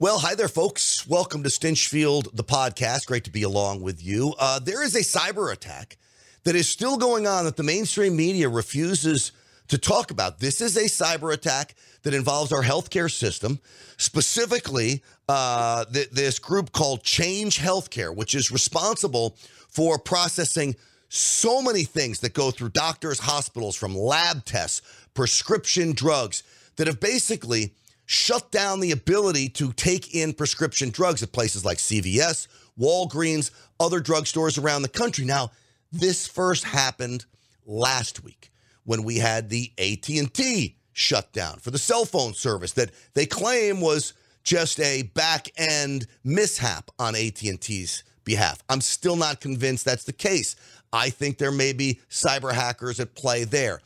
Well, hi there, folks. Welcome to Stinchfield, the podcast. Great to be along with you. Uh, there is a cyber attack that is still going on that the mainstream media refuses to talk about. This is a cyber attack that involves our healthcare system, specifically uh, th- this group called Change Healthcare, which is responsible for processing so many things that go through doctors, hospitals, from lab tests, prescription drugs that have basically shut down the ability to take in prescription drugs at places like CVS, Walgreens, other drugstores around the country. Now, this first happened last week when we had the AT&T shutdown for the cell phone service that they claim was just a back-end mishap on AT&T's behalf. I'm still not convinced that's the case. I think there may be cyber hackers at play there.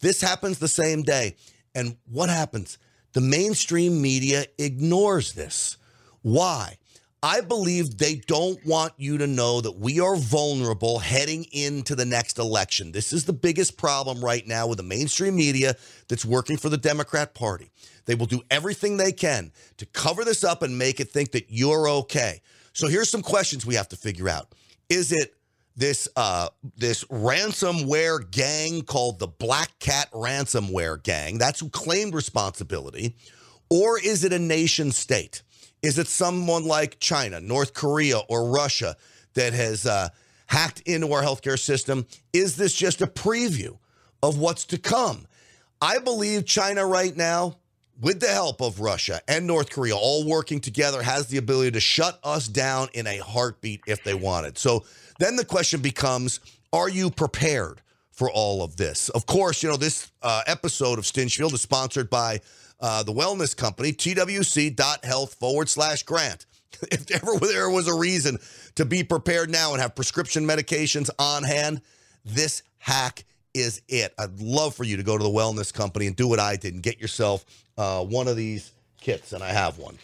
This happens the same day. And what happens? The mainstream media ignores this. Why? I believe they don't want you to know that we are vulnerable heading into the next election. This is the biggest problem right now with the mainstream media that's working for the Democrat Party. They will do everything they can to cover this up and make it think that you're okay. So here's some questions we have to figure out. Is it this uh, this ransomware gang called the Black Cat Ransomware Gang. That's who claimed responsibility. Or is it a nation state? Is it someone like China, North Korea, or Russia that has uh, hacked into our healthcare system? Is this just a preview of what's to come? I believe China right now, with the help of Russia and North Korea, all working together, has the ability to shut us down in a heartbeat if they wanted. So then the question becomes are you prepared for all of this? Of course, you know, this uh, episode of Stinchfield is sponsored by uh, the wellness company, twc.health forward slash grant. If ever there was a reason to be prepared now and have prescription medications on hand, this hack is it. I'd love for you to go to the wellness company and do what I did and get yourself uh, one of these kits. And I have one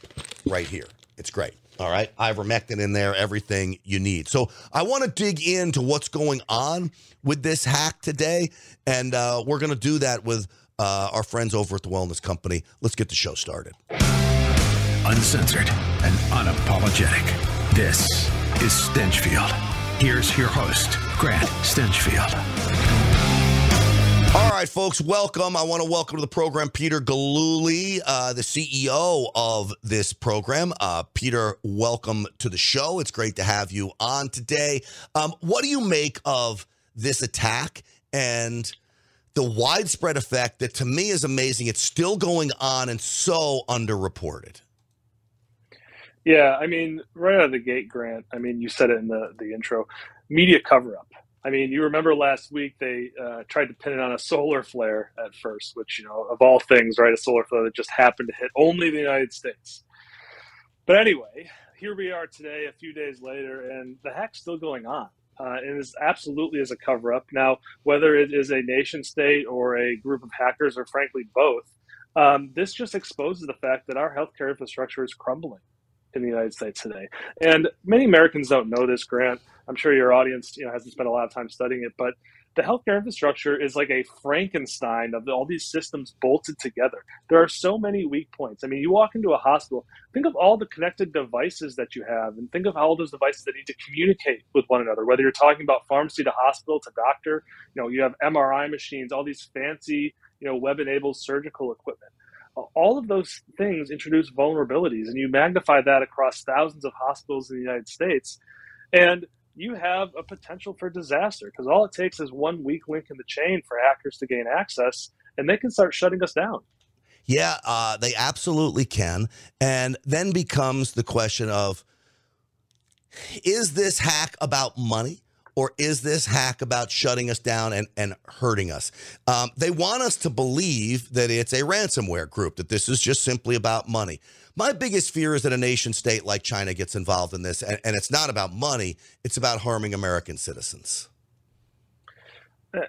right here. It's great. All right. Ivermectin in there, everything you need. So I want to dig into what's going on with this hack today. And uh, we're going to do that with uh, our friends over at the Wellness Company. Let's get the show started. Uncensored and unapologetic. This is Stinchfield. Here's your host, Grant Stinchfield. All right, folks, welcome. I want to welcome to the program Peter Gillooly, uh, the CEO of this program. Uh, Peter, welcome to the show. It's great to have you on today. Um, what do you make of this attack and the widespread effect that to me is amazing? It's still going on and so underreported. Yeah, I mean, right out of the gate, Grant. I mean, you said it in the the intro. Media cover up. I mean, you remember last week they uh, tried to pin it on a solar flare at first, which, you know, of all things, right, a solar flare that just happened to hit only the United States. But anyway, here we are today, a few days later, and the hack's still going on. Uh, and is absolutely as a cover up. Now, whether it is a nation state or a group of hackers, or frankly both, um, this just exposes the fact that our healthcare infrastructure is crumbling in the United States today. And many Americans don't know this, Grant. I'm sure your audience, you know, hasn't spent a lot of time studying it, but the healthcare infrastructure is like a Frankenstein of all these systems bolted together. There are so many weak points. I mean, you walk into a hospital, think of all the connected devices that you have, and think of all those devices that need to communicate with one another. Whether you're talking about pharmacy to hospital to doctor, you know, you have MRI machines, all these fancy, you know, web-enabled surgical equipment all of those things introduce vulnerabilities and you magnify that across thousands of hospitals in the united states and you have a potential for disaster because all it takes is one weak link in the chain for hackers to gain access and they can start shutting us down. Yeah uh, they absolutely can and then becomes the question of is this hack about money or is this hack about shutting us down and, and hurting us? Um, they want us to believe that it's a ransomware group, that this is just simply about money. My biggest fear is that a nation state like China gets involved in this, and, and it's not about money, it's about harming American citizens.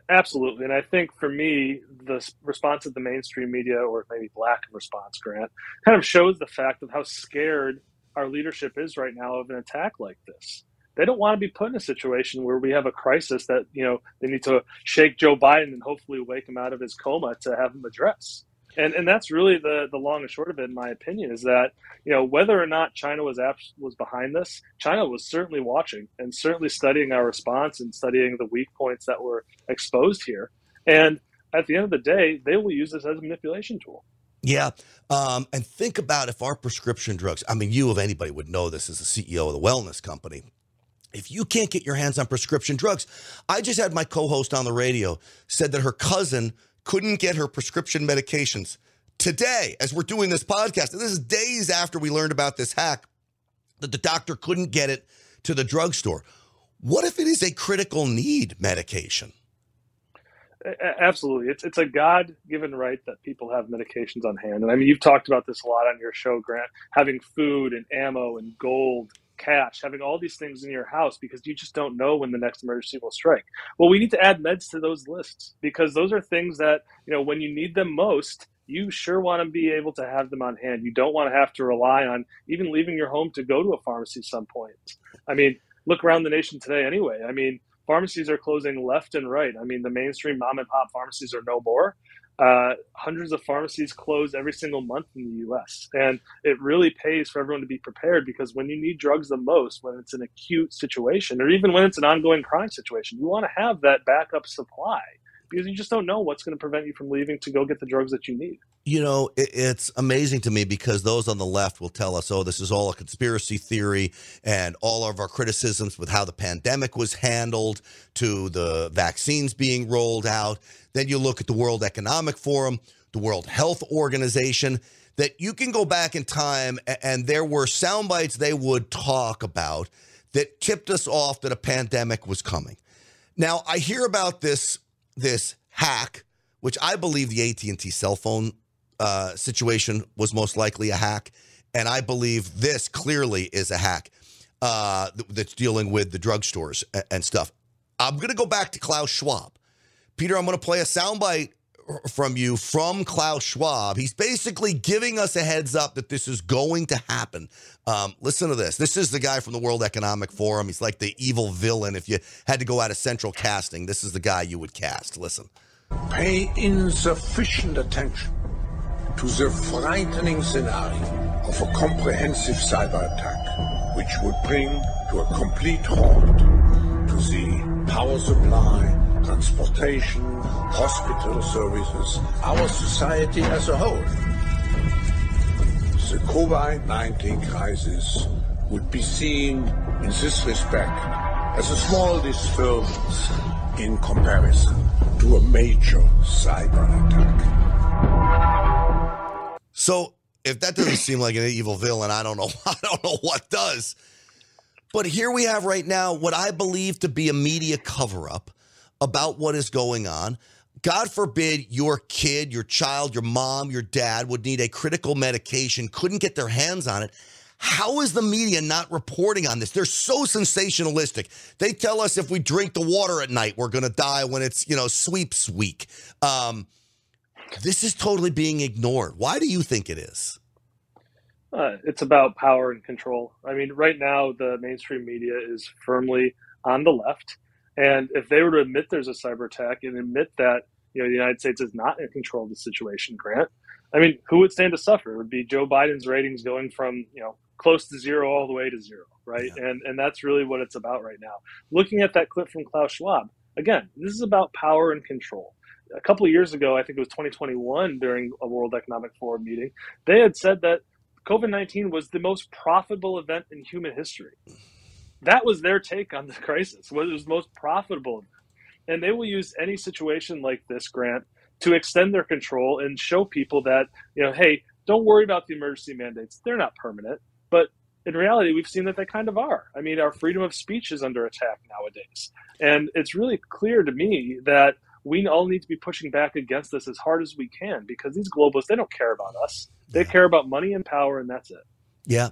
Absolutely. And I think for me, the response of the mainstream media, or maybe lack of response, Grant, kind of shows the fact of how scared our leadership is right now of an attack like this they don't want to be put in a situation where we have a crisis that you know they need to shake Joe Biden and hopefully wake him out of his coma to have him address. And and that's really the the long and short of it, in my opinion, is that you know whether or not China was abs- was behind this, China was certainly watching and certainly studying our response and studying the weak points that were exposed here. And at the end of the day, they will use this as a manipulation tool. Yeah. Um, and think about if our prescription drugs, I mean, you of anybody would know this as the CEO of the wellness company. If you can't get your hands on prescription drugs, I just had my co host on the radio said that her cousin couldn't get her prescription medications today as we're doing this podcast. And this is days after we learned about this hack that the doctor couldn't get it to the drugstore. What if it is a critical need medication? Absolutely. It's it's a God given right that people have medications on hand. And I mean you've talked about this a lot on your show, Grant, having food and ammo and gold, cash, having all these things in your house because you just don't know when the next emergency will strike. Well, we need to add meds to those lists because those are things that, you know, when you need them most, you sure want to be able to have them on hand. You don't want to have to rely on even leaving your home to go to a pharmacy some point. I mean, look around the nation today anyway. I mean, pharmacies are closing left and right. I mean, the mainstream mom and pop pharmacies are no more. Uh, hundreds of pharmacies close every single month in the US. And it really pays for everyone to be prepared because when you need drugs the most, when it's an acute situation, or even when it's an ongoing crime situation, you want to have that backup supply because you just don't know what's going to prevent you from leaving to go get the drugs that you need. You know, it's amazing to me because those on the left will tell us, oh, this is all a conspiracy theory, and all of our criticisms with how the pandemic was handled to the vaccines being rolled out. Then you look at the World Economic Forum, the World Health Organization, that you can go back in time, and there were sound bites they would talk about that tipped us off that a pandemic was coming. Now, I hear about this this hack, which I believe the AT&T cell phone uh, situation was most likely a hack, and I believe this clearly is a hack uh, that's dealing with the drugstores and, stuff. I'm going to go back to Klaus Schwab. Peter, I'm going to play a soundbite from you from Klaus Schwab. He's basically giving us a heads up that this is going to happen. Um, listen to this. This is the guy from the World Economic Forum. He's like the evil villain. If you had to go out of central casting, this is the guy you would cast. Listen. Pay insufficient attention to the frightening scenario of a comprehensive cyber attack, which would bring to a complete halt to the power supply transportation, hospital services, our society as a whole. The COVID-19 crisis would be seen in this respect as a small disturbance in comparison to a major cyber attack. So, if that doesn't seem like an evil villain, I don't know. I don't know what does. But here we have right now what I believe to be a media cover up about what is going on. God forbid your kid, your child, your mom, your dad would need a critical medication, couldn't get their hands on it. How is the media not reporting on this? They're so sensationalistic. They tell us if we drink the water at night, we're going to die when it's, you know, sweeps week. Um, this is totally being ignored. Why do you think it is? Uh, it's about power and control. I mean, right now, the mainstream media is firmly on the left. And if they were to admit there's a cyber attack and admit that you know the United States is not in control of the situation, Grant, I mean, who would stand to suffer? It would be Joe Biden's ratings going from you know close to zero all the way to zero, right? Yeah. And and that's really what it's about right now. Looking at that clip from Klaus Schwab, again, this is about power and control. A couple of years ago, I think it was 2021, during a World Economic Forum meeting, they had said that COVID 19 was the most profitable event in human history that was their take on the crisis. What was most profitable, and they will use any situation like this, Grant, to extend their control and show people that you know, hey, don't worry about the emergency mandates; they're not permanent. But in reality, we've seen that they kind of are. I mean, our freedom of speech is under attack nowadays, and it's really clear to me that we all need to be pushing back against this as hard as we can because these globalists they don't care about us; they care about money and power, and that's it. Yeah.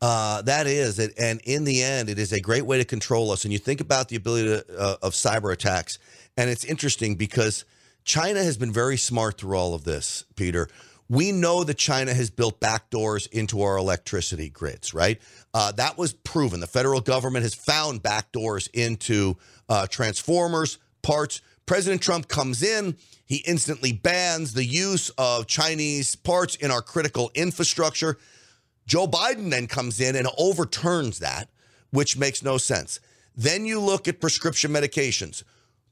Uh, that is it, and in the end, it is a great way to control us. And you think about the ability to, uh, of cyber attacks, and it's interesting because China has been very smart through all of this, Peter. We know that China has built backdoors into our electricity grids, right? Uh, that was proven. The federal government has found backdoors into uh, transformers, parts, President Trump comes in, he instantly bans the use of Chinese parts in our critical infrastructure. Joe Biden then comes in and overturns that, which makes no sense. Then you look at prescription medications.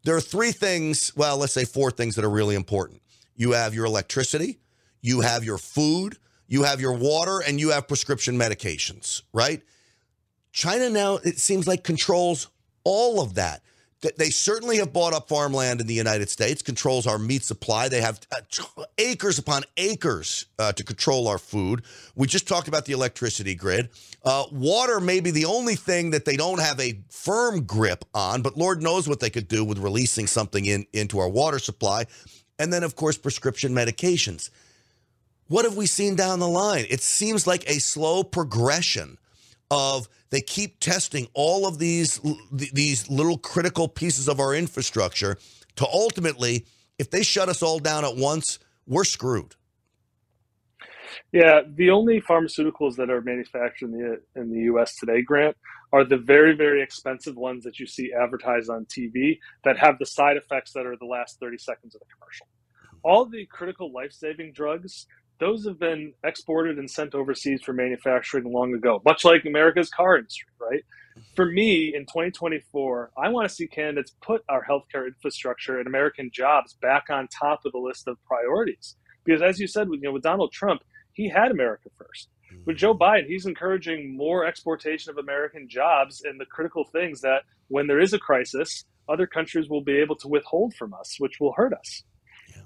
There are three things, well, let's say four things that are really important. You have your electricity, you have your food, you have your water, and you have prescription medications, right? China now, it seems like, controls all of that. They certainly have bought up farmland in the United States, controls our meat supply. They have uh, acres upon acres uh, to control our food. We just talked about the electricity grid. Uh, water may be the only thing that they don't have a firm grip on, but Lord knows what they could do with releasing something in, into our water supply. And then, of course, prescription medications. What have we seen down the line? It seems like a slow progression of they keep testing all of these these little critical pieces of our infrastructure to ultimately if they shut us all down at once we're screwed. Yeah the only pharmaceuticals that are manufactured in the in the US today grant are the very very expensive ones that you see advertised on TV that have the side effects that are the last 30 seconds of the commercial. All the critical life-saving drugs those have been exported and sent overseas for manufacturing long ago, much like America's car industry, right? For me, in 2024, I want to see candidates put our healthcare infrastructure and American jobs back on top of the list of priorities. Because as you said, you know, with Donald Trump, he had America first. With Joe Biden, he's encouraging more exportation of American jobs and the critical things that when there is a crisis, other countries will be able to withhold from us, which will hurt us. Yeah.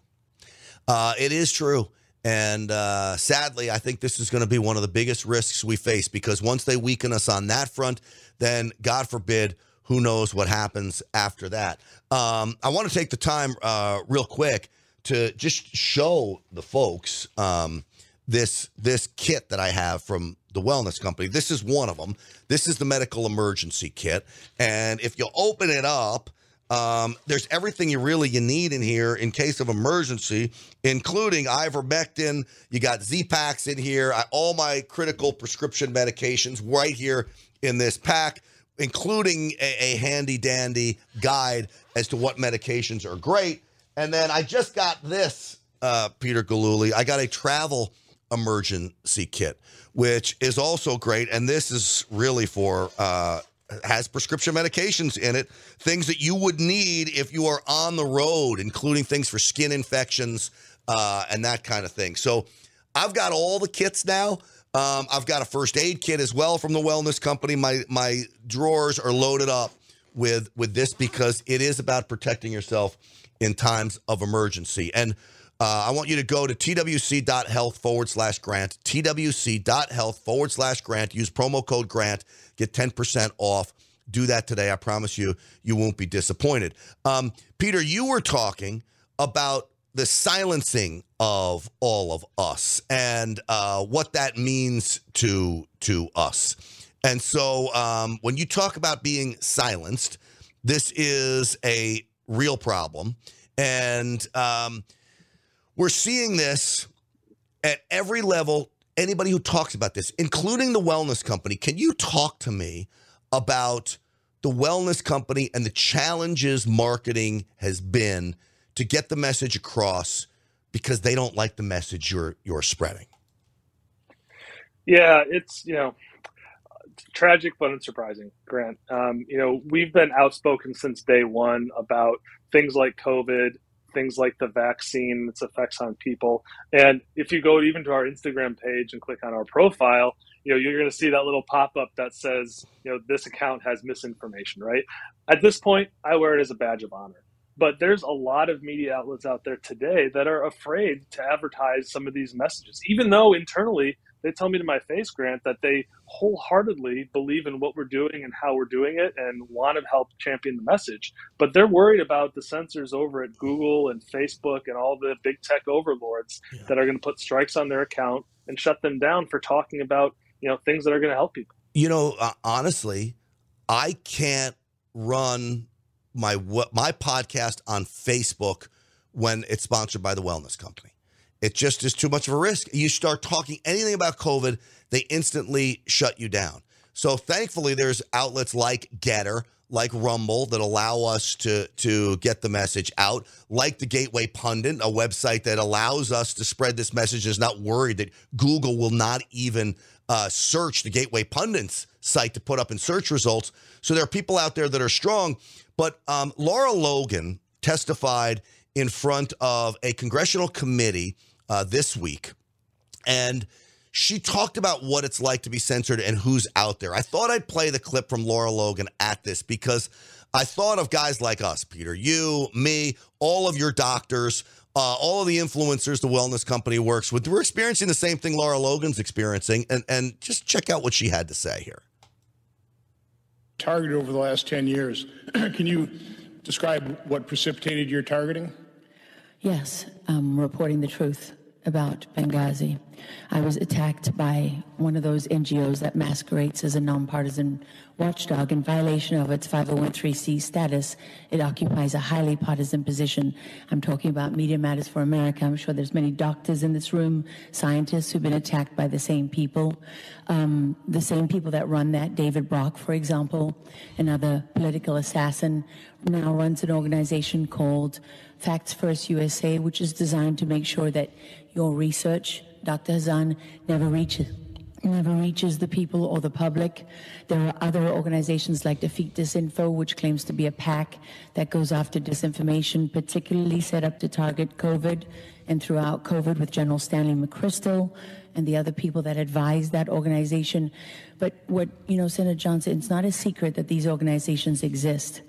Uh, it is true. And uh, sadly, I think this is going to be one of the biggest risks we face because once they weaken us on that front, then God forbid, who knows what happens after that. Um, I want to take the time uh, real quick to just show the folks um, this this kit that I have from the wellness company. This is one of them. This is the medical emergency kit, and if you open it up, um, there's everything you really you need in here in case of emergency, including ivermectin. You got Z-Paks in here. I, all my critical prescription medications right here in this pack, including a, a handy dandy guide as to what medications are great. And then I just got this, uh, Peter Gillooly. I got a travel emergency kit, which is also great. And this is really for uh, has prescription medications in it, things that you would need if you are on the road, including things for skin infections uh, and that kind of thing. So I've got all the kits now. Um, I've got a first aid kit as well from the wellness company. My my drawers are loaded up with with this because it is about protecting yourself in times of emergency. And uh, I want you to go to twc.health forward slash grant, twc.health forward slash grant. Use promo code grant, get 10% off. Do that today. I promise you, you won't be disappointed. Um, Peter, you were talking about the silencing of all of us and uh, what that means to to us. And so, um, when you talk about being silenced, this is a real problem. And um, we're seeing this at every level. Anybody who talks about this, including the wellness company, can you talk to me about the wellness company and the challenges marketing has been to get the message across because they don't like the message you're you're spreading? Yeah, it's you know tragic but unsurprising, Grant. Um, you know we've been outspoken since day one about things like COVID, things like the vaccine, its effects on people. And if you go even to our Instagram page and click on our profile, you know, you're going to see that little pop up that says, you know, this account has misinformation, right? At this point, I wear it as a badge of honor. But there's a lot of media outlets out there today that are afraid to advertise some of these messages, even though internally they tell me to my face, Grant, that they wholeheartedly believe in what we're doing and how we're doing it and want to help champion the message. But they're worried about the censors over at Google and Facebook and all the big tech overlords yeah. that are going to put strikes on their account and shut them down for talking about you know things that are going to help people. You know, uh, honestly, I can't run my my podcast on Facebook when it's sponsored by the wellness company. It just is too much of a risk. You start talking anything about COVID, they instantly shut you down. So thankfully, there's outlets like GETTR, like Rumble that allow us to to get the message out, like the Gateway Pundit, a website that allows us to spread this message. Is not worried that Google will not even uh, search the Gateway Pundit's site to put up in search results. So there are people out there that are strong. But um, Lara Logan testified in front of a congressional committee uh, this week, and she talked about what it's like to be censored and who's out there. I thought I'd play the clip from Lara Logan at this because I thought of guys like us, Peter, you, me, all of your doctors, uh, all of the influencers the wellness company works with. We're experiencing the same thing Lara Logan's experiencing, and and just check out what she had to say here. Targeted over the last ten years. Can you describe what precipitated your targeting? Yes, I'm reporting the truth about Benghazi. I was attacked by one of those NGOs that masquerades as a nonpartisan watchdog. In violation of its 501c status, it occupies a highly partisan position. I'm talking about Media Matters for America. I'm sure there's many doctors in this room, scientists who've been attacked by the same people. Um, the same people that run that, David Brock, for example, another political assassin, now runs an organization called Facts First USA, which is designed to make sure that your research, Dr. Hazan, never reaches never reaches the people or the public. There are other organizations like Defeat Disinfo, which claims to be a PAC that goes after disinformation, particularly set up to target COVID and throughout COVID with General Stanley McChrystal and the other people that advise that organization. But what, you know, Senator Johnson, it's not a secret that these organizations exist.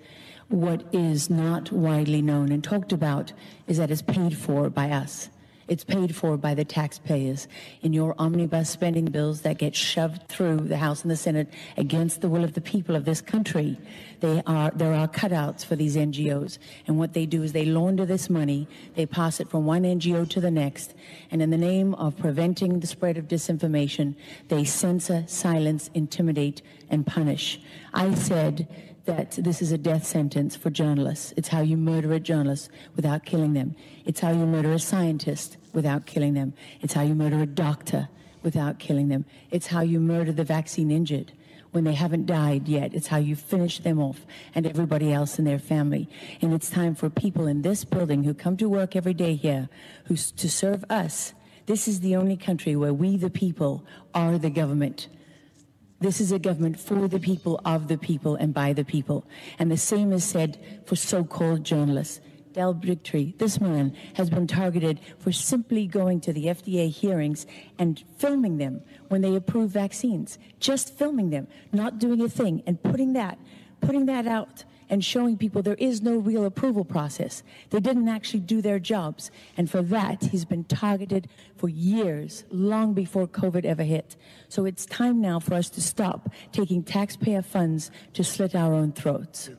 What is not widely known and talked about is that it's paid for by us. It's paid for by the taxpayers in your omnibus spending bills that get shoved through the House and the Senate against the will of the people of this country. They are, there are cutouts for these NGOs. And what they do is they launder this money, they pass it from one NGO to the next, and in the name of preventing the spread of disinformation, they censor, silence, intimidate, and punish. I said, that this is a death sentence for journalists. It's how you murder a journalist without killing them. It's how you murder a scientist without killing them. It's how you murder a doctor without killing them. It's how you murder the vaccine injured when they haven't died yet. It's how you finish them off and everybody else in their family. And it's time for people in this building who come to work every day here who to serve us. This is the only country where we, the people, are the government. This is a government for the people, of the people, and by the people. And the same is said for so called journalists. Del Bigtree, this man, has been targeted for simply going to the FDA hearings and filming them when they approve vaccines. Just filming them, not doing a thing, and putting that, putting that out and showing people there is no real approval process. They didn't actually do their jobs. And for that, he's been targeted for years, long before COVID ever hit. So it's time now for us to stop taking taxpayer funds to slit our own throats.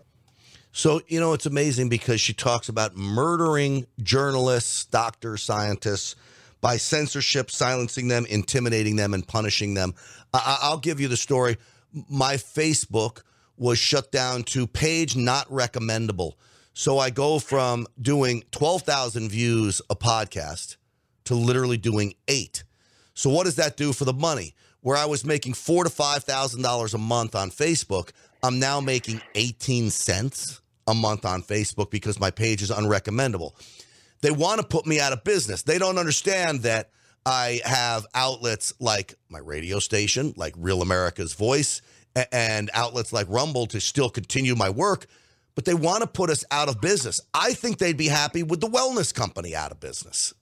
So, you know, it's amazing because she talks about murdering journalists, doctors, scientists by censorship, silencing them, intimidating them, and punishing them. I- will give you the story. My Facebook was shut down to page not recommendable. So I go from doing 12,000 views a podcast to literally doing eight. So what does that do for the money? Where I was making four to five thousand dollars a month on Facebook, I'm now making 18 cents a month on Facebook because my page is unrecommendable. They want to put me out of business. They don't understand that I have outlets like my radio station, like Real America's Voice, and outlets like Rumble to still continue my work, but they want to put us out of business. I think they'd be happy with the wellness company out of business.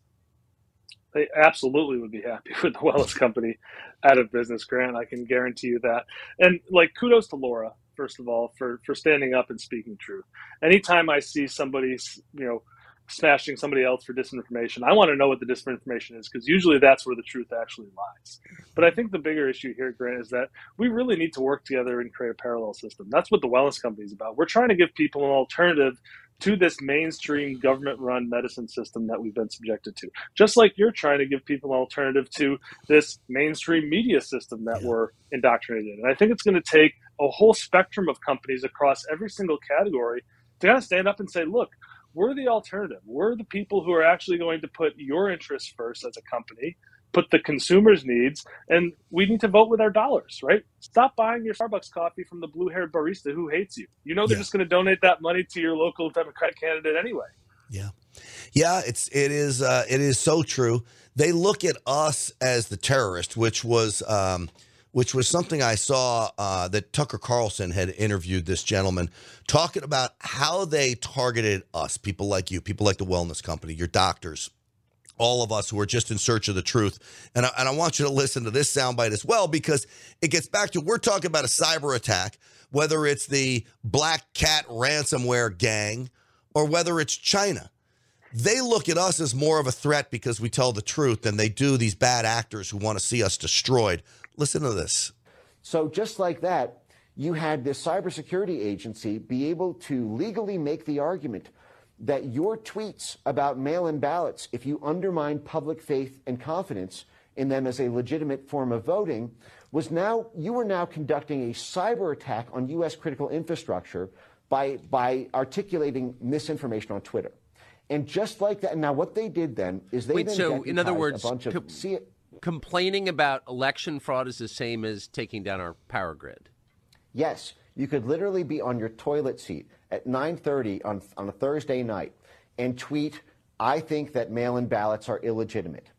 They absolutely would be happy with the wellness company out of business, Grant. I can guarantee you that. And like kudos to Lara, first of all, for for standing up and speaking truth. Anytime I see somebody, you know, smashing somebody else for disinformation. I want to know what the disinformation is because usually that's where the truth actually lies. But I think the bigger issue here, Grant, is that we really need to work together and create a parallel system. That's what the wellness company is about. We're trying to give people an alternative to this mainstream government run medicine system that we've been subjected to. Just like you're trying to give people an alternative to this mainstream media system that we're indoctrinated in. And I think it's going to take a whole spectrum of companies across every single category to kind of stand up and say, look, we're the alternative. We're the people who are actually going to put your interests first as a company put the consumer's needs, and we need to vote with our dollars, right? Stop buying your Starbucks coffee from the blue haired barista who hates you. You know they're yeah. just going to donate that money to your local Democrat candidate anyway. Yeah. Yeah, it's it is uh, it is so true. They look at us as the terrorist, which was um, which was something I saw uh, that Tucker Carlson had interviewed this gentleman talking about how they targeted us, people like you, people like the Wellness Company, your doctors, all of us who are just in search of the truth. And I, and I want you to listen to this soundbite as well because it gets back to we're talking about a cyber attack, whether it's the Black Cat ransomware gang or whether it's China. They look at us as more of a threat because we tell the truth than they do these bad actors who want to see us destroyed. Listen to this. So, just like that, you had this cybersecurity agency be able to legally make the argument that your tweets about mail in ballots, if you undermine public faith and confidence in them as a legitimate form of voting, was now, you were now conducting a cyber attack on U.S. critical infrastructure by, by articulating misinformation on Twitter. And just like that, now what they did then is they Wait, so in other words, a bunch of, com- see it, complaining about election fraud is the same as taking down our power grid. Yes, you could literally be on your toilet seat at 9:30 on on a Thursday night and tweet, "I think that mail-in ballots are illegitimate."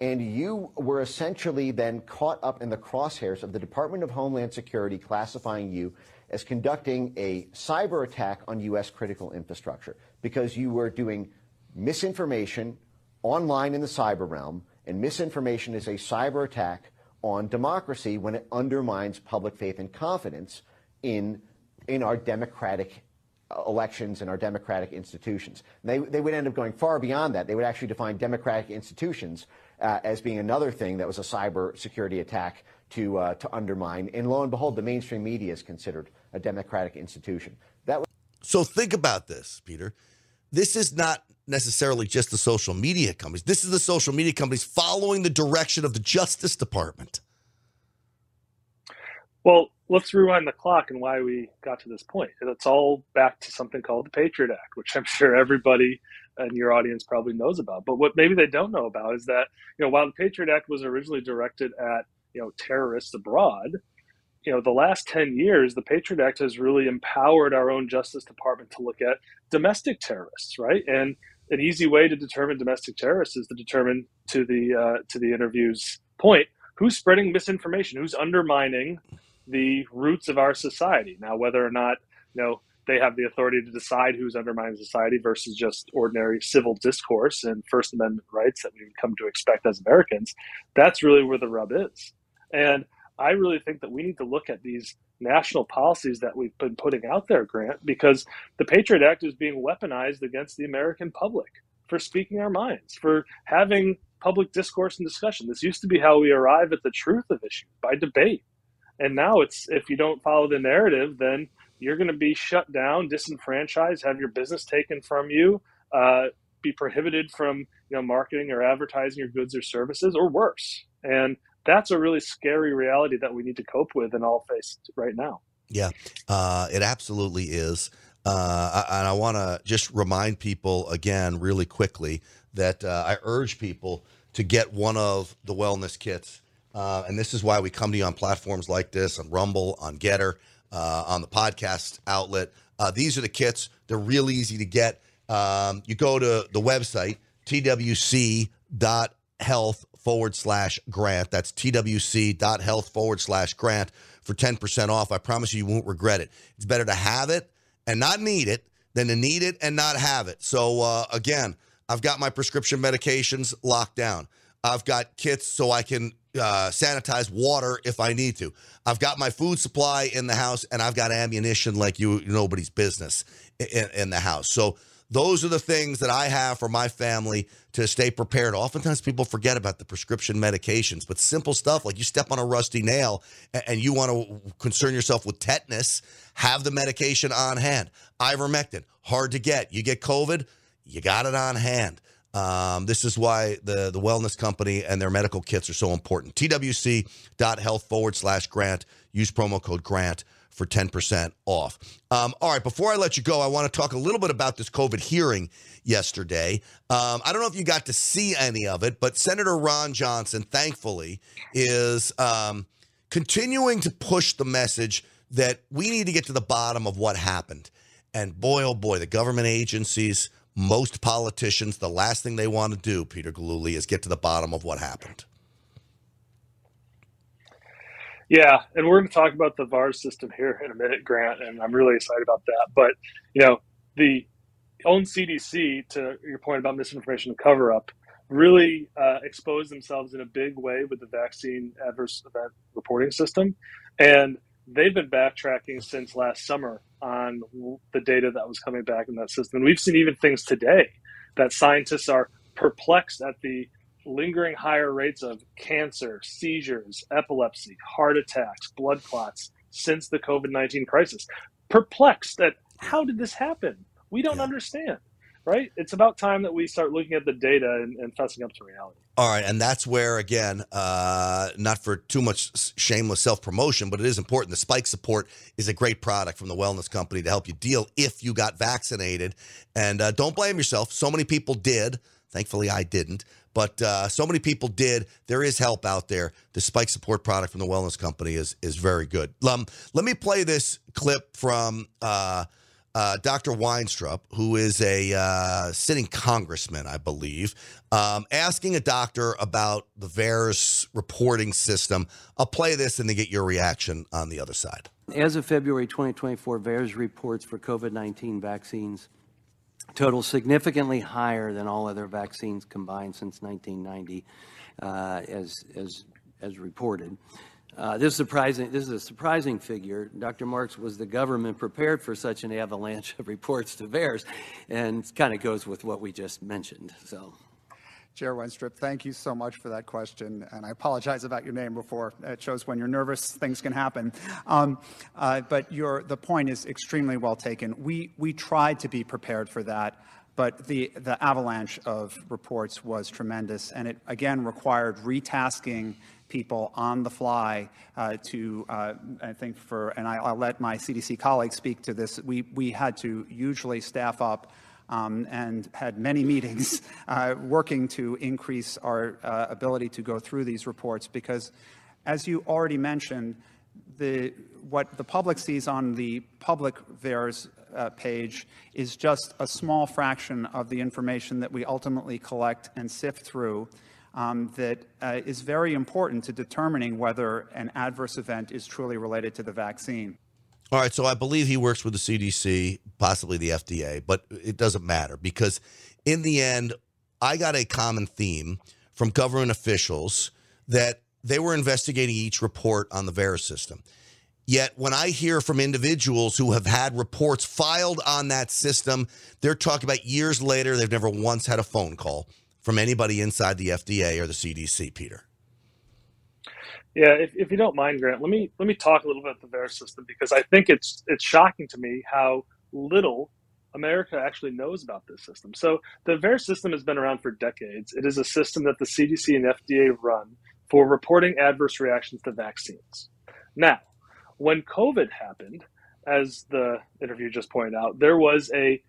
And you were essentially then caught up in the crosshairs of the Department of Homeland Security classifying you as conducting a cyber attack on U.S. critical infrastructure because you were doing misinformation online in the cyber realm and misinformation is a cyber attack on democracy when it undermines public faith and confidence in, in our democratic elections and our democratic institutions. They, they would end up going far beyond that. They would actually define democratic institutions uh, as being another thing that was a cyber security attack to, uh, to undermine. And lo and behold, the mainstream media is considered a democratic institution. That was- so think about this, Peter. This is not necessarily just the social media companies. This is the social media companies following the direction of the Justice Department. Well, let's rewind the clock and why we got to this point. It's all back to something called the Patriot Act, which I'm sure everybody in your audience probably knows about. But what maybe they don't know about is that, you know, while the Patriot Act was originally directed at, you know, terrorists abroad, you know, the last 10 years, the Patriot Act has really empowered our own Justice Department to look at domestic terrorists, right? And an easy way to determine domestic terrorists is to determine to the uh, to the interview's point who's spreading misinformation, who's undermining the roots of our society. Now, whether or not you know they have the authority to decide who's undermining society versus just ordinary civil discourse and First Amendment rights that we've come to expect as Americans, that's really where the rub is. And I really think that we need to look at these national policies that we've been putting out there, Grant, because the Patriot Act is being weaponized against the American public for speaking our minds, for having public discourse and discussion. This used to be how we arrive at the truth of issues by debate. And now it's if you don't follow the narrative, then you're going to be shut down, disenfranchised, have your business taken from you, uh, be prohibited from you know marketing or advertising your goods or services, or worse. And that's a really scary reality that we need to cope with and all face right now. Yeah, uh, it absolutely is. Uh, and I want to just remind people again, really quickly, that uh, I urge people to get one of the wellness kits. Uh, and this is why we come to you on platforms like this, on Rumble, on GETTR, uh, on the podcast outlet. Uh, these are the kits. They're real easy to get. Um, you go to the website, twc.health forward slash grant. That's twc.health forward slash grant for 10% off. I promise you, you won't regret it. It's better to have it and not need it than to need it and not have it. So, uh, again, I've got my prescription medications locked down. I've got kits so I can uh, sanitize water if I need to. I've got my food supply in the house and I've got ammunition like you nobody's business in, in the house. So, those are the things that I have for my family to stay prepared. Oftentimes people forget about the prescription medications, but simple stuff like you step on a rusty nail and you want to concern yourself with tetanus, have the medication on hand. Ivermectin, hard to get. You get COVID, you got it on hand. Um, this is why the, the wellness company and their medical kits are so important. TWC.health forward slash grant. Use promo code grant for 10% off. Um, all right, before I let you go, I want to talk a little bit about this COVID hearing yesterday. Um, I don't know if you got to see any of it, but Senator Ron Johnson, thankfully, is um, continuing to push the message that we need to get to the bottom of what happened. And boy, oh boy, the government agencies, most politicians, the last thing they want to do, Peter Gillooly, is get to the bottom of what happened. Yeah, and we're going to talk about the VAERS system here in a minute, Grant, and I'm really excited about that. But you know, the own CDC, to your point about misinformation and cover up, really uh, exposed themselves in a big way with the vaccine adverse event reporting system, and they've been backtracking since last summer on the data that was coming back in that system. And we've seen even things today that scientists are perplexed at the lingering higher rates of cancer, seizures, epilepsy, heart attacks, blood clots since the COVID 19 crisis. Perplexed at how did this happen? We don't yeah. understand, right? It's about time that we start looking at the data and, and fessing up to reality. All right, and that's where again, uh, not for too much shameless self promotion, but it is important. The Spike Support is a great product from the Wellness Company to help you deal if you got vaccinated, and uh, don't blame yourself. So many people did. Thankfully, I didn't. But uh, so many people did. There is help out there. The Spike Support product from the Wellness Company is is very good. Um, let me play this clip from uh, uh, Dr. Wenstrup, who is a uh, sitting congressman, I believe, um, asking a doctor about the VAERS reporting system. I'll play this and then get your reaction on the other side. As of February 2024, VAERS reports for COVID 19 vaccines total significantly higher than all other vaccines combined since 1990, uh, as, as, as reported. Uh, this, surprising, this is a surprising figure. Dr. Marks was the government prepared for such an avalanche of reports to VAERS, and kind of goes with what we just mentioned. So. Chair Wenstrup, thank you so much for that question. And I apologize about your name before. It shows when you're nervous, things can happen. Um, uh, but your, the point is extremely well taken. We, we tried to be prepared for that, but the, the avalanche of reports was tremendous. And it, again, required retasking people on the fly uh, to, uh, I think for, and I, will let my CDC colleagues speak to this, we, we had to usually staff up um, and had many meetings uh, working to increase our uh, ability to go through these reports because, as you already mentioned, the, what the public sees on the public VAERS uh, page is just a small fraction of the information that we ultimately collect and sift through um, that uh, is very important to determining whether an adverse event is truly related to the vaccine. All right, so I believe he works with the CDC, possibly the FDA, but it doesn't matter because in the end, I got a common theme from government officials that they were investigating each report on the VAERS system. Yet when I hear from individuals who have had reports filed on that system, they're talking about years later, they've never once had a phone call from anybody inside the FDA or the CDC, Peter. Yeah, if, if you don't mind, Grant, let me let me talk a little bit about the VAERS system because I think it's it's shocking to me how little America actually knows about this system. So the VAERS system has been around for decades. It is a system that the CDC and FDA run for reporting adverse reactions to vaccines. Now, when COVID happened, as the interview just pointed out, there was a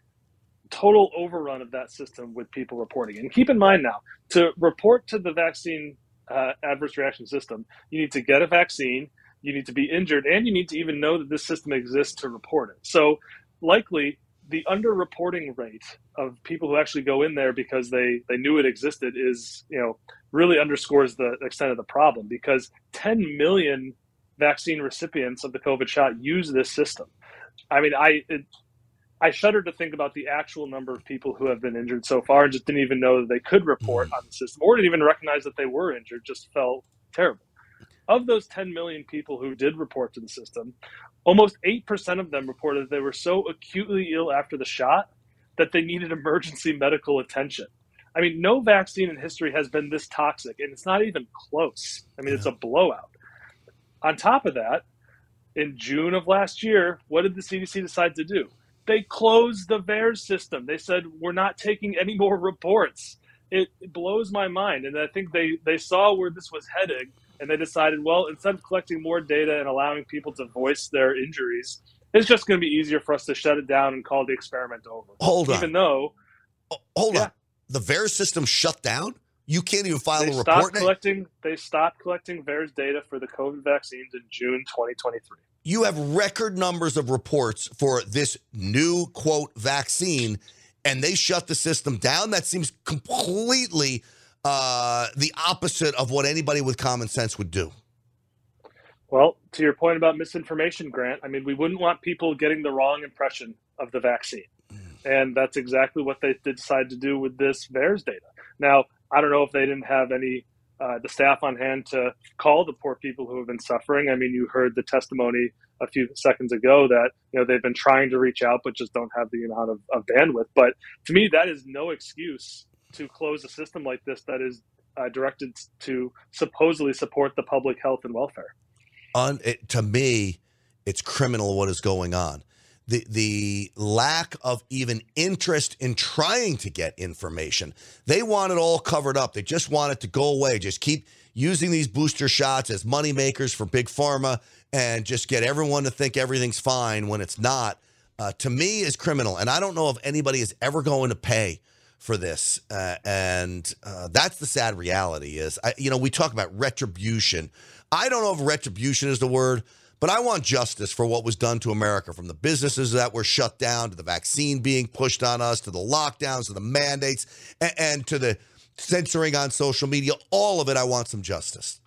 total overrun of that system with people reporting. And keep in mind now, to report to the vaccine uh, adverse reaction system, you need to get a vaccine, you need to be injured, and you need to even know that this system exists to report it. So, likely, the underreporting rate of people who actually go in there because they they knew it existed is you know really underscores the extent of the problem because 10 million vaccine recipients of the COVID shot use this system. I mean, I it, I shudder to think about the actual number of people who have been injured so far and just didn't even know that they could report mm. on the system or didn't even recognize that they were injured, just felt terrible. Of those 10 million people who did report to the system, almost 8% of them reported that they were so acutely ill after the shot that they needed emergency medical attention. I mean, no vaccine in history has been this toxic, and it's not even close. I mean, yeah. it's a blowout. On top of that, in June of last year, what did the CDC decide to do? They closed the VAERS system. They said we're not taking any more reports. It, it, blows my mind, and I think they they saw where this was heading, and they decided, well, instead of collecting more data and allowing people to voice their injuries, it's just going to be easier for us to shut it down and call the experiment over. Hold on. Even though, Hold Yeah. on. The VAERS system shut down? You can't even file they a report? collecting, they stopped collecting VAERS data for the COVID vaccines in June 2023. You have record numbers of reports for this new quote vaccine and they shut the system down that seems completely uh, the opposite of what anybody with common sense would do Well, to your point about misinformation, Grant, I mean, we wouldn't want people getting the wrong impression of the vaccine. And that's exactly what they decided to do with this VAERS data. Now, I don't know if they didn't have any, uh, the staff on hand to call the poor people who have been suffering. I mean, you heard the testimony a few seconds ago that, you know, they've been trying to reach out, but just don't have the amount of, of bandwidth. But to me, that is no excuse to close a system like this that is uh, directed to supposedly support the public health and welfare. Un, it, to me, it's criminal what is going on. The the lack of even interest in trying to get information. They want it all covered up. They just want it to go away. Just keep using these booster shots as money makers for big pharma and just get everyone to think everything's fine when it's not. Uh, to me, is criminal, and I don't know if anybody is ever going to pay for this. Uh, and uh, that's the sad reality. Is I, you know we talk about retribution. I don't know if retribution is the word, but I want justice for what was done to America from the businesses that were shut down to the vaccine being pushed on us to the lockdowns to the mandates and, and to the censoring on social media. All of it, I want some justice.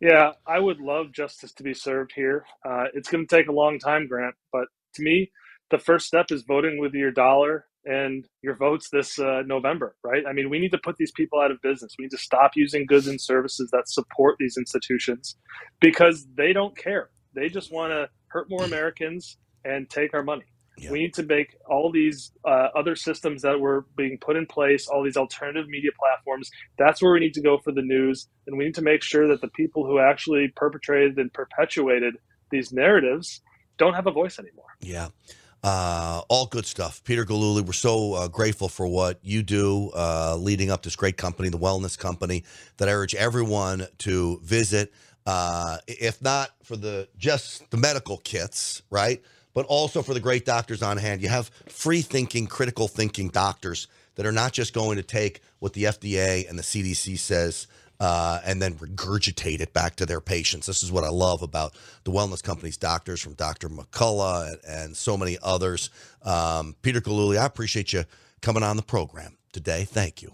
Yeah, I would love justice to be served here. Uh, it's going to take a long time, Grant, but to me, the first step is voting with your dollar and your votes this uh, November, right? I mean, we need to put these people out of business. We need to stop using goods and services that support these institutions because they don't care. They just want to hurt more Americans and take our money. We need to make all these uh, other systems that were being put in place, all these alternative media platforms. That's where we need to go for the news, and we need to make sure that the people who actually perpetrated and perpetuated these narratives don't have a voice anymore. Yeah. Uh, all good stuff. Peter Galuli, we're so uh, grateful for what you do uh, leading up this great company, the Wellness Company, that I urge everyone to visit. Uh, if not for the just the medical kits, right? But also for the great doctors on hand. You have free thinking, critical thinking doctors that are not just going to take what the FDA and the CDC says uh, and then regurgitate it back to their patients. This is what I love about the wellness company's doctors, from Dr. McCullough and, and so many others. Um, Peter Kaluli, I appreciate you coming on the program today. Thank you.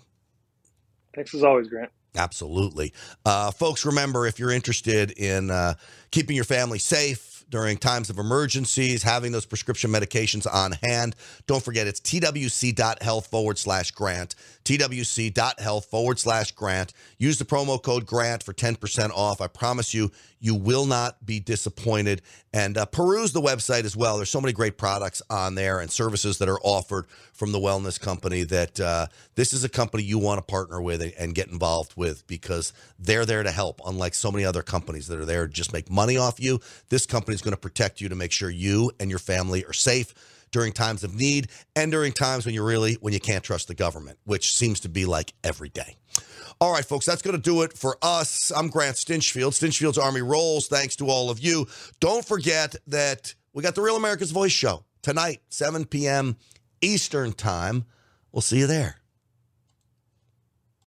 Thanks as always, Grant. Absolutely. Uh, folks, remember if you're interested in uh, keeping your family safe, during times of emergencies, having those prescription medications on hand. Don't forget it's twc.health forward slash grant. twc.health forward slash grant. Use the promo code grant for 10% off. I promise you, you will not be disappointed. And uh, peruse the website as well. There's so many great products on there and services that are offered from the wellness company that uh, this is a company you want to partner with and get involved with because they're there to help, unlike so many other companies that are there to just make money off you. This company is going to protect you to make sure you and your family are safe during times of need and during times when you really when you can't trust the government, which seems to be like every day. All right, folks, that's going to do it for us. I'm Grant Stinchfield. Stinchfield's Army Rolls. Thanks to all of you. Don't forget that we got the Real America's Voice show tonight, 7 p.m. Eastern Time. We'll see you there.